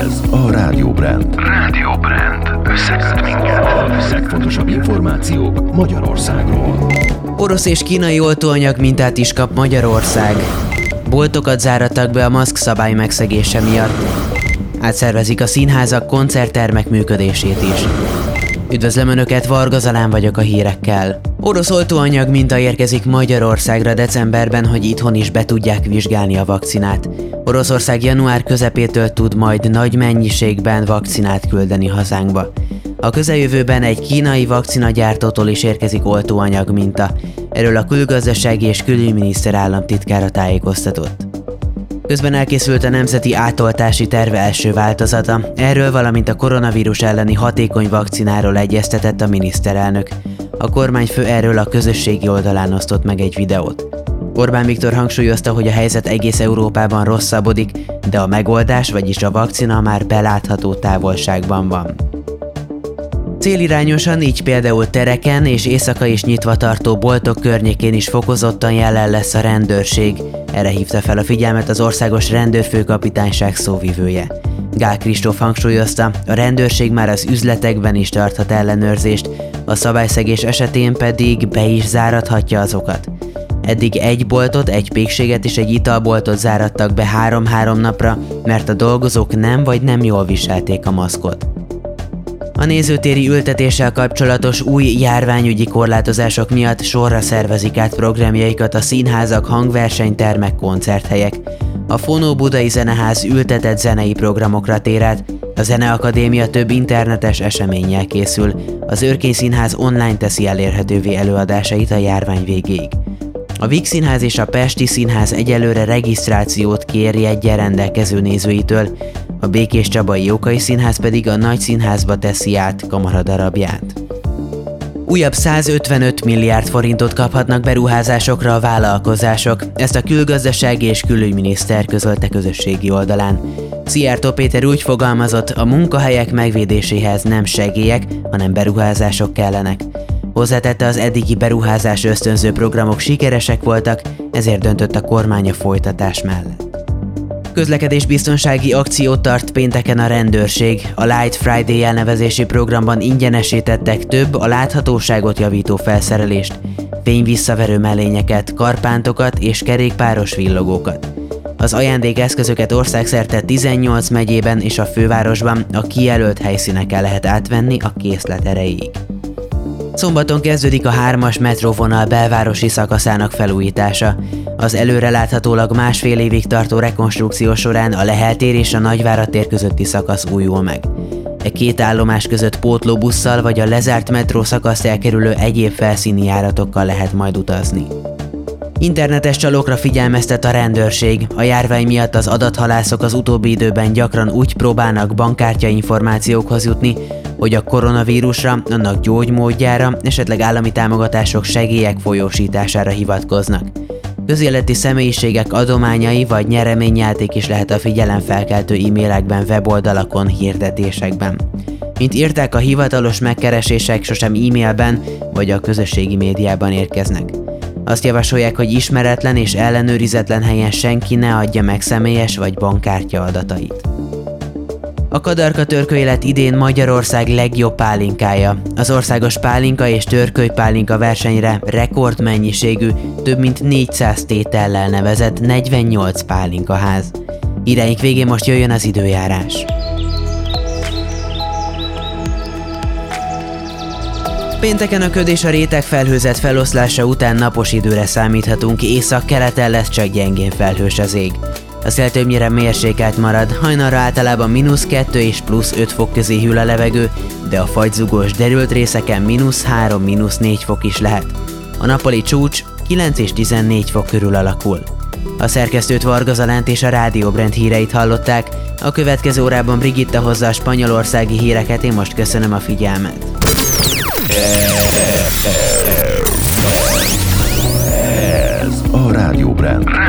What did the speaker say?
Ez a Rádió Brand. Rádió Brand. Összeköt minket. A legfontosabb információk Magyarországról. Orosz és kínai oltóanyag mintát is kap Magyarország. Boltokat zárattak be a maszk szabály megszegése miatt. Átszervezik a színházak koncerttermek működését is. Üdvözlöm Önöket, Varga Zalán vagyok a hírekkel. Orosz oltóanyag minta érkezik Magyarországra decemberben, hogy itthon is be tudják vizsgálni a vakcinát. Oroszország január közepétől tud majd nagy mennyiségben vakcinát küldeni hazánkba. A közeljövőben egy kínai vakcinagyártótól is érkezik oltóanyag minta. Erről a külgazdasági és külügyminiszter államtitkára tájékoztatott. Közben elkészült a Nemzeti Átoltási Terve első változata. Erről, valamint a koronavírus elleni hatékony vakcináról egyeztetett a miniszterelnök. A kormányfő erről a közösségi oldalán osztott meg egy videót. Orbán Viktor hangsúlyozta, hogy a helyzet egész Európában rosszabbodik, de a megoldás, vagyis a vakcina már belátható távolságban van. Célirányosan így például tereken és éjszaka is nyitva tartó boltok környékén is fokozottan jelen lesz a rendőrség. Erre hívta fel a figyelmet az országos rendőrfőkapitányság szóvivője. Gál Kristóf hangsúlyozta, a rendőrség már az üzletekben is tarthat ellenőrzést, a szabályszegés esetén pedig be is zárathatja azokat. Eddig egy boltot, egy pékséget és egy italboltot zárattak be három-három napra, mert a dolgozók nem vagy nem jól viselték a maszkot. A nézőtéri ültetéssel kapcsolatos új járványügyi korlátozások miatt sorra szervezik át programjaikat a színházak, hangversenytermek, koncerthelyek. A Fonó Budai Zeneház ültetett zenei programokra tér át, a Zeneakadémia több internetes eseménnyel készül, az Őrkény Színház online teszi elérhetővé előadásait a járvány végéig. A Víg Színház és a Pesti Színház egyelőre regisztrációt kér jegyen rendelkező nézőitől, a Békés Csabai Jókai Színház pedig a Nagy Színházba teszi át kamaradarabját. Újabb 155 milliárd forintot kaphatnak beruházásokra a vállalkozások, ezt a külgazdasági és külügyminiszter közölte közösségi oldalán. Szijjártó Péter úgy fogalmazott, a munkahelyek megvédéséhez nem segélyek, hanem beruházások kellenek. Hozzátette az eddigi beruházás ösztönző programok sikeresek voltak, ezért döntött a kormány a folytatás mellett. Közlekedésbiztonsági akciót tart pénteken a rendőrség. A Light Friday elnevezési programban ingyenesítettek több a láthatóságot javító felszerelést, fényvisszaverő mellényeket, karpántokat és kerékpáros villogókat. Az ajándékeszközöket országszerte 18 megyében és a fővárosban a kijelölt helyszíneken lehet átvenni a készlet erejéig. Szombaton kezdődik a hármas metróvonal belvárosi szakaszának felújítása. Az előreláthatólag másfél évig tartó rekonstrukció során a Lehel tér és a Nagyvárad tér közötti szakasz újul meg. E két állomás között pótlóbusszal vagy a lezárt metró szakaszt elkerülő egyéb felszíni járatokkal lehet majd utazni. Internetes csalókra figyelmeztet a rendőrség. A járvány miatt az adathalászok az utóbbi időben gyakran úgy próbálnak bankkártya információkhoz jutni, hogy a koronavírusra, annak gyógymódjára, esetleg állami támogatások segélyek folyósítására hivatkoznak. Közéleti személyiségek adományai vagy nyereményjáték is lehet a figyelemfelkeltő e-mailekben, weboldalakon, hirdetésekben. Mint írták, a hivatalos megkeresések sosem e-mailben vagy a közösségi médiában érkeznek. Azt javasolják, hogy ismeretlen és ellenőrizetlen helyen senki ne adja meg személyes vagy bankkártya adatait. A Kadarka törköélet idén Magyarország legjobb pálinkája. Az országos pálinka és törköly pálinka versenyre rekordmennyiségű, több mint 400 tétellel nevezett 48 pálinkaház. Híreink végén most jöjjön az időjárás. Pénteken a köd és a réteg felhőzet feloszlása után napos időre számíthatunk, észak-keleten lesz csak gyengén felhős az ég. A szél többnyire mérsékelt marad, hajnalra általában mínusz 2 és plusz 5 fok közé hűl a levegő, de a fagyzugós derült részeken mínusz 3, mínusz 4 fok is lehet. A nappali csúcs 9 és 14 fok körül alakul. A szerkesztőt Varga Zalánt és a Rádióbrend híreit hallották, a következő órában Brigitta hozza a spanyolországi híreket, én most köszönöm a figyelmet. Ez a Rádióbrend.